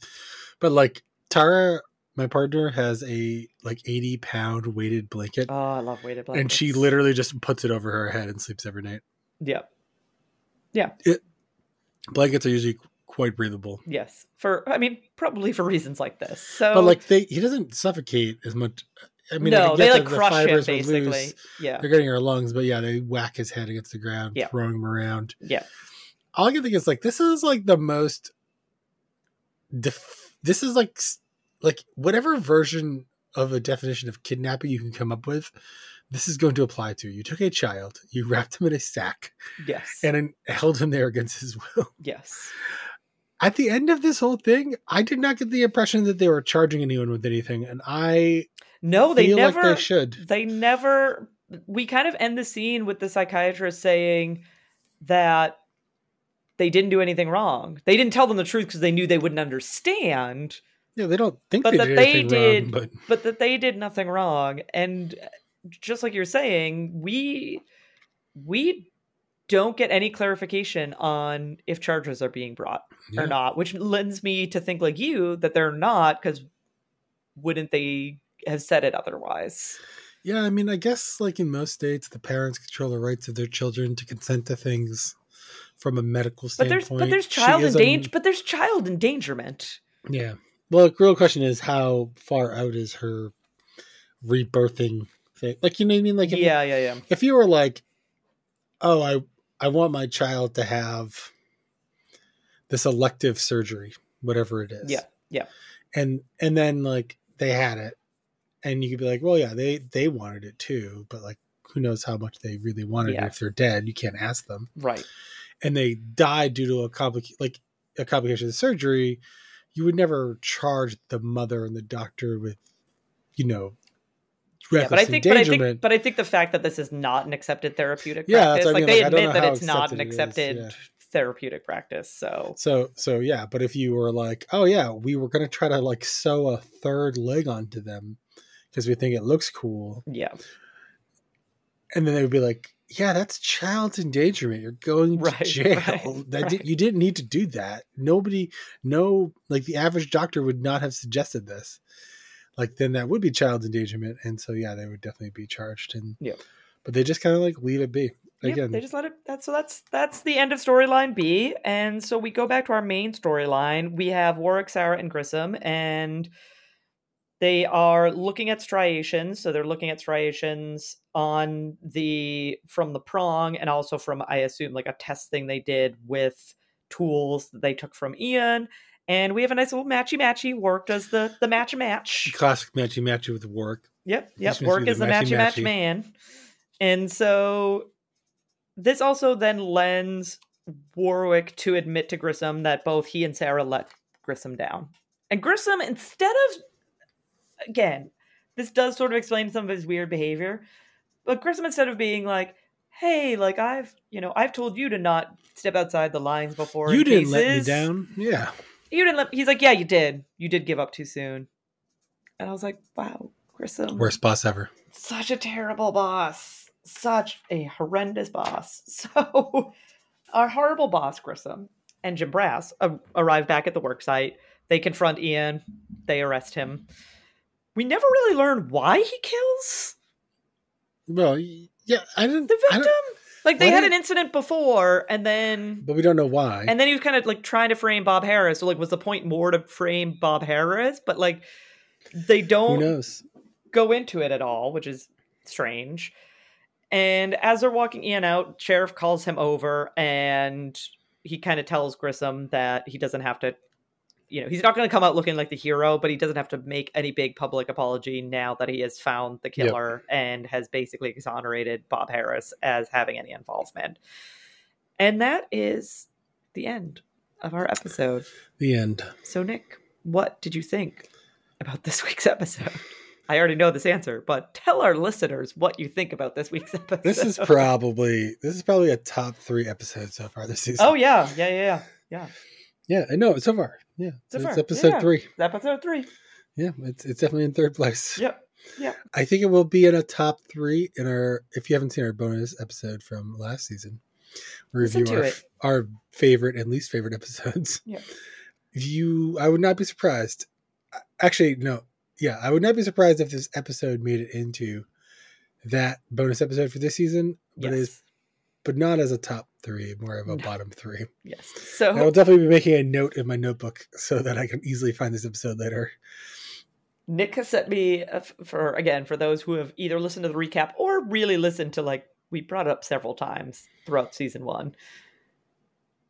But like Tara, my partner, has a like 80 pound weighted blanket, Oh, I love weighted blankets. and she literally just puts it over her head and sleeps every night. Yeah. Yeah. It, blankets are usually quite breathable, Yes. For I mean, probably for reasons like this. So but like they, he doesn't suffocate as much. I mean, no, they like the crush him basically. loose. Yeah. They're getting our lungs, but yeah, they whack his head against the ground, Yeah. throwing him around. Yeah. All I can think is like this is like the most. Def- this is like s- like whatever version of a definition of kidnapping you can come up with. This is going to apply to you. Took a child, you wrapped him in a sack, Yes. and held him there against his will. yes. At the end of this whole thing, I did not get the impression that they were charging anyone with anything, and I No, they feel never like they should. they never we kind of end the scene with the psychiatrist saying that they didn't do anything wrong. They didn't tell them the truth because they knew they wouldn't understand, Yeah, they don't think But they that did they anything did- wrong, but but that they did nothing wrong. And just like you're saying, we we don't get any clarification on if charges are being brought yeah. or not, which lends me to think like you that they're not because wouldn't they have said it otherwise? Yeah, I mean, I guess like in most states, the parents control the rights of their children to consent to things from a medical But standpoint. there's but there's child a- endanger but there's child endangerment. Yeah. Well, the real question is how far out is her rebirthing thing? Like, you know what I mean? Like, if, yeah, yeah, yeah. if you were like, oh, I I want my child to have this elective surgery, whatever it is. Yeah, yeah. And and then like they had it, and you could be like, well, yeah, they they wanted it too, but like, who knows how much they really wanted Yeah. it? If they're dead, you can't ask them. Right. And they died due to a complication, like a complication of the surgery. You would never charge the mother and the doctor with, you know, Yeah, but I think but I think but I think the fact that this is not an accepted therapeutic Yeah, practice, that's what I like mean, they like, admit that it's not an accepted it is, accepted yeah. therapeutic practice. So So so yeah, but if you were like, oh yeah, we were gonna try to like sew a third leg onto them because we think it looks cool, yeah. and then they would be like, yeah, that's child endangerment. You're going to (laughs) jail. right, that right. Did, you didn't need to do that. Nobody, no, like the average doctor would not have suggested this. Like then that would be child endangerment, and so yeah, they would definitely be charged. And Yeah. but they just kind of like leave it be. Yep, Again, they just let it. That's so. That's that's the end of storyline B, and so we go back to our main storyline. We have Warrick, Sara, and Grissom, and they are looking at striations. So they're looking at striations on the from the prong, and also from I assume like a test thing they did with tools that they took from Ian. And we have a nice little matchy matchy. Work does the the match match. classic matchy matchy with work. Yep, yep. Work is the the matchy match man. And so this also then lends Warrick to admit to Grissom that both he and Sara let Grissom down. And Grissom, instead of again, this does sort of explain some of his weird behavior, but Grissom, instead of being like, hey, like I've, you know, I've told you to not step outside the lines before. you didn't let me down. Yeah. You didn't let. He's like, yeah, you did. You did give up too soon. And I was like, wow, Grissom, Worst boss ever. such a terrible boss, such a horrendous boss. (laughs) So, our horrible boss, Grissom, and Jim Brass a- arrive back at the worksite. They confront Ian. They arrest him. We never really learn why he kills Well, yeah, I didn't. the victim. Like they had an incident before, and then but we don't know why. and then he was kind of like trying to frame Bob Harris. So like, was the point more to frame Bob Harris? But like, they don't knows? go into it at all, which is strange. And as they're walking Ian out, sheriff calls him over, and he kind of tells Grissom that he doesn't have to. You know, he's not going to come out looking like the hero, but he doesn't have to make any big public apology now that he has found the Yep. killer and has basically exonerated Bob Harris as having any involvement. And that is the end of our episode. The end. So, Nick, what did you think about this (laughs) week's episode? I already know this answer, but tell our listeners what you think about this week's episode. (laughs) This is probably this is probably a top three episode so far this oh, season. Oh yeah, yeah, yeah, yeah. Yeah. yeah, I know so far. Yeah, So it's far, episode yeah. three. Episode three. Yeah, it's it's definitely in third place. (laughs) Yep. Yeah. I think it will be in a top three in our. If you haven't seen our bonus episode from last season, we review our, it. our favorite and least favorite episodes. (laughs) Yep. You, I would not be surprised. Actually, no. Yeah, I would not be surprised if this episode made it into that bonus episode for this season, but yes. is but not as a top three, more of a No. bottom three. yes. So I will definitely be making a note in my notebook so that I can easily find this episode later. Nick has sent me uh, for again for those who have either listened to the recap or really listened to like we brought up several times throughout season one.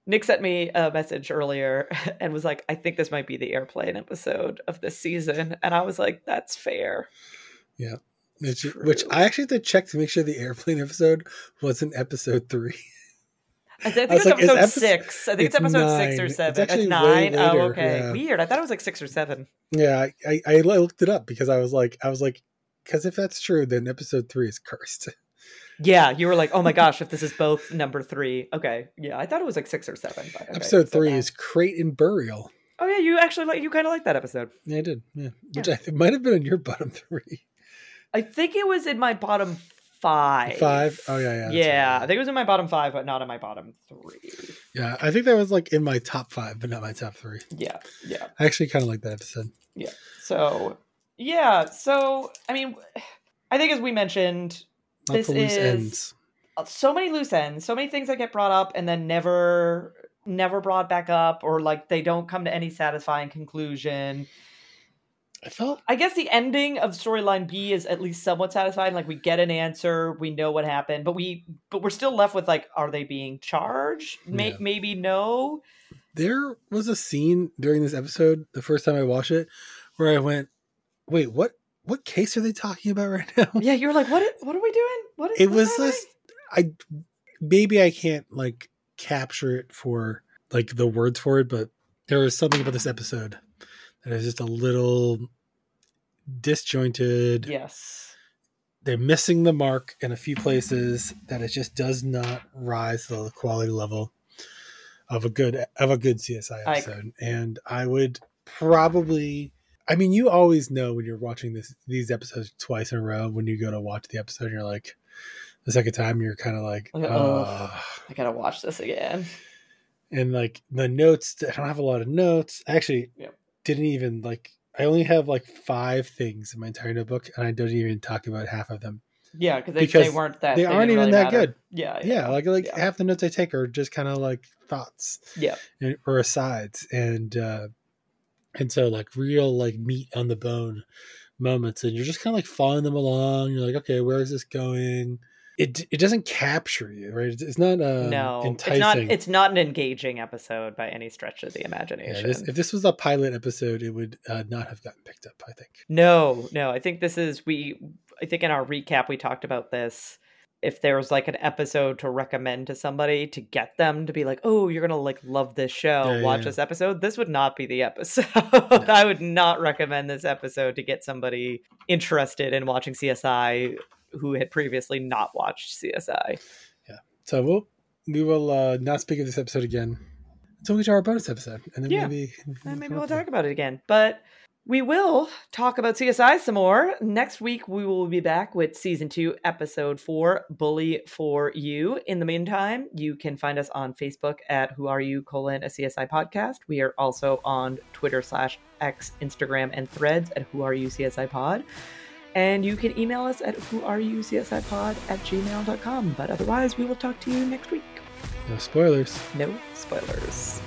Nick sent me a message earlier (laughs) and was like, "I think this might be the airplane episode of this season," and I was like, "That's fair." Yeah, which, which I actually had to check to make sure the airplane episode wasn't episode three. (laughs) I think I it's like, episode episode- six. I think it's, it's episode six or seven. It's, actually way nine. Oh, later, okay. yeah. Weird. I thought it was like six or seven. Yeah, I, I, I looked it up because I was like, I was like, because if that's true, then episode three is cursed. (laughs) Yeah, you were like, "Oh my gosh, if this is both number three. Okay, yeah, I thought it was like six or seven. But okay, episode so three is Crate 'n Burial. Oh yeah, you actually like you kind of like that episode. Yeah, I did. Yeah, which I think might have been in your (laughs) bottom three. I think it was in my bottom five. Five? Oh, yeah, yeah, yeah. right. I think it was in my bottom five, but not in my bottom three. Yeah, I think that was like in my top five, but not my top three. Yeah, yeah. I actually kind of like that episode. Yeah. So yeah, so I mean, I think as we mentioned, Lots This loose is- ends. Uh, so many loose ends, so many things that get brought up and then never never brought back up or like they don't come to any satisfying conclusion. I felt I guess the ending of storyline B is at least somewhat satisfying. Like we get an answer, we know what happened, but we but we're still left with like, are they being charged? May, Yeah. Maybe no. there was a scene during this episode the first time I watched it where I went, "Wait, what? What case are they talking about right now?" Yeah, you're like, what? What are we doing? What? Is, it was happening? just I maybe I can't like capture it for like the words for it, but there was something about this episode that is just a little disjointed. Yes. They're missing the mark in a few places that it just does not rise to the quality level of a good of a good CSI I episode. and I would probably I mean you always know when you're watching this these episodes twice in a row when you go to watch the episode you're like the second time you're kind of like oh. I gotta watch this again. and like the notes I don't have a lot of notes actually Yep. Didn't even like I only have like five things in my entire notebook and I don't even talk about half of them Yeah, because they, Because they weren't that. they didn't aren't even really that matter. good. Yeah. yeah, like like yeah. half the notes I take are just kind of like thoughts Yeah. and, or asides and uh and so like real like meat on the bone moments and you're just kind of like following them along you're like okay where is this going it it doesn't capture you right it's, it's not uh no, enticing it's not. It's not an engaging episode by any stretch of the yeah, imagination. this, if this was a pilot episode it would uh, not have gotten picked up i think No, no. I think this is we. I think in our recap we talked about this. If there was like an episode to recommend to somebody to get them to be like, "Oh, you're gonna like love this show, Yeah, yeah, watch yeah. this episode," this would not be the episode. (laughs) I would not recommend this episode to get somebody interested in watching CSI who had previously not watched CSI. Yeah. So we'll we will uh, not speak of this episode again until we get to our bonus episode, and then Yeah. maybe And maybe we'll talk about it again. But we will talk about CSI some more. Next week, we will be back with season two, episode four, Bully for You. In the meantime, you can find us on Facebook at Who Are You, colon, a CSI podcast. We are also on Twitter slash X, Instagram, and threads at Who Are You CSI pod. And you can email us at Who Are You CSI at gmail.com. But otherwise, we will talk to you next week. No spoilers. No spoilers.